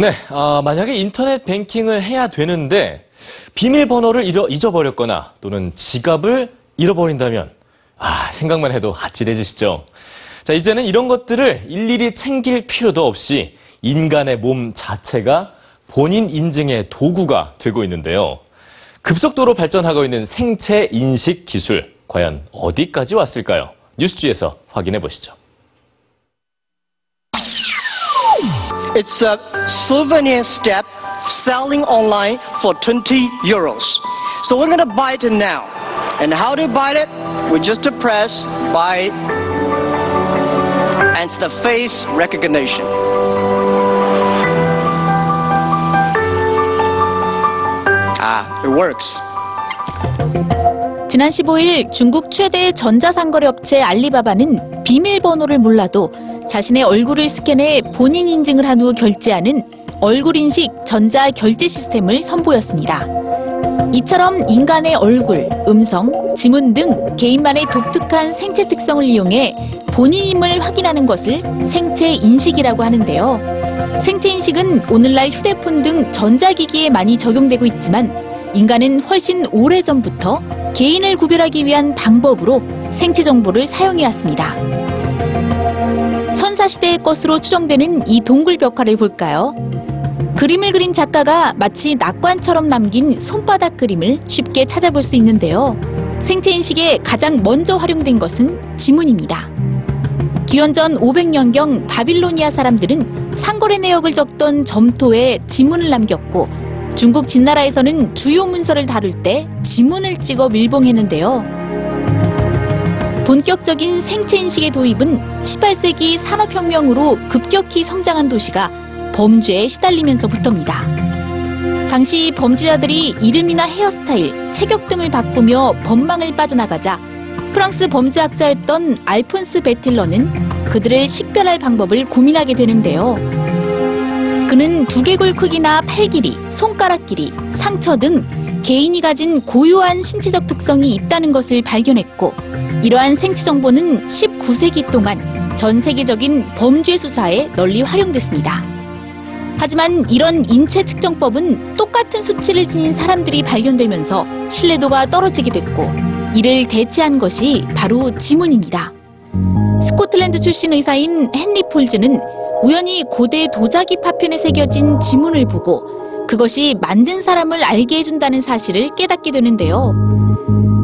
네, 아, 만약에 인터넷 뱅킹을 해야 되는데 비밀번호를 잃어, 잊어버렸거나 또는 지갑을 잃어버린다면 아, 생각만 해도 아찔해지시죠. 자, 이제는 이런 것들을 일일이 챙길 필요도 없이 인간의 몸 자체가 본인 인증의 도구가 되고 있는데요. 급속도로 발전하고 있는 생체 인식 기술, 과연 어디까지 왔을까요? 뉴스주에서 확인해 보시죠. It's a souvenir step selling online for 20 euros. So we're going to buy it now. And how to buy it? We just press buy and the face recognition. Ah, it works. 지난 15일 중국 최대 전자상거래 업체 알리바바는 비밀번호를 몰라도 자신의 얼굴을 스캔해 본인 인증을 한 후 결제하는 얼굴 인식 전자 결제 시스템을 선보였습니다. 이처럼 인간의 얼굴, 음성, 지문 등 개인만의 독특한 생체 특성을 이용해 본인임을 확인하는 것을 생체 인식이라고 하는데요. 생체 인식은 오늘날 휴대폰 등 전자기기에 많이 적용되고 있지만 인간은 훨씬 오래전부터 개인을 구별하기 위한 방법으로 생체 정보를 사용해 왔습니다. 선사시대의 것으로 추정되는 이 동굴 벽화를 볼까요? 그림을 그린 작가가 마치 낙관처럼 남긴 손바닥 그림을 쉽게 찾아볼 수 있는데요. 생체 인식에 가장 먼저 활용된 것은 지문입니다. 기원전 500년경 바빌로니아 사람들은 상거래 내역을 적던 점토에 지문을 남겼고 중국 진나라에서는 주요 문서를 다룰 때 지문을 찍어 밀봉했는데요. 본격적인 생체 인식의 도입은 18세기 산업혁명으로 급격히 성장한 도시가 범죄에 시달리면서부터입니다. 당시 범죄자들이 이름이나 헤어스타일, 체격 등을 바꾸며 법망을 빠져나가자 프랑스 범죄학자였던 알폰스 베틸러는 그들을 식별할 방법을 고민하게 되는데요. 그는 두개골 크기나 팔 길이, 손가락 길이, 상처 등 개인이 가진 고유한 신체적 특성이 있다는 것을 발견했고 이러한 생체 정보는 19세기 동안 전 세계적인 범죄 수사에 널리 활용됐습니다. 하지만 이런 인체 측정법은 똑같은 수치를 지닌 사람들이 발견되면서 신뢰도가 떨어지게 됐고 이를 대체한 것이 바로 지문입니다. 스코틀랜드 출신 의사인 헨리 폴즈는 우연히 고대 도자기 파편에 새겨진 지문을 보고 그것이 만든 사람을 알게 해준다는 사실을 깨닫게 되는데요.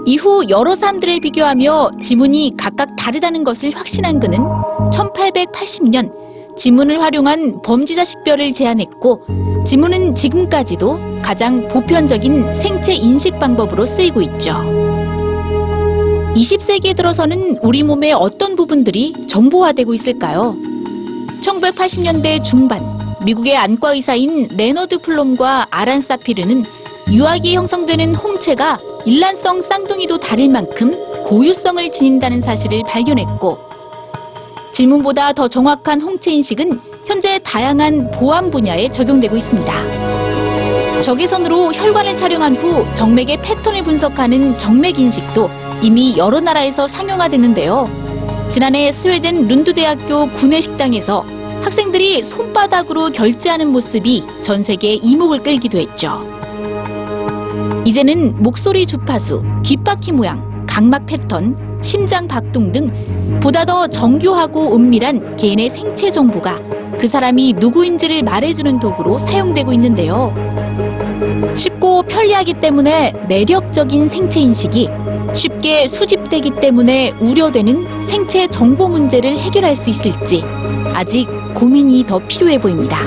이후 여러 사람들을 비교하며 지문이 각각 다르다는 것을 확신한 그는 1880년 지문을 활용한 범죄자 식별을 제안했고 지문은 지금까지도 가장 보편적인 생체 인식 방법으로 쓰이고 있죠. 20세기에 들어서는 우리 몸의 어떤 부분들이 정보화되고 있을까요? 1980년대 중반 미국의 안과 의사인 레너드 플롬과 아란 사피르는 유학이 형성되는 홍채가 일란성 쌍둥이도 다를 만큼 고유성을 지닌다는 사실을 발견했고 지문보다 더 정확한 홍채 인식은 현재 다양한 보안 분야에 적용되고 있습니다. 적외선으로 혈관을 촬영한 후 정맥의 패턴을 분석하는 정맥 인식도 이미 여러 나라에서 상용화됐는데요. 지난해 스웨덴 룬드 대학교 구내 식당에서 학생들이 손바닥으로 결제하는 모습이 전 세계의 이목을 끌기도 했죠. 이제는 목소리 주파수, 귓바퀴 모양, 각막 패턴, 심장 박동 등 보다 더 정교하고 은밀한 개인의 생체 정보가 그 사람이 누구인지를 말해주는 도구로 사용되고 있는데요. 쉽고 편리하기 때문에 매력적인 생체 인식이 쉽게 수집 되기 때문에 우려되는 생체 정보 문제를 해결할 수 있을지 아직 고민이 더 필요해 보입니다.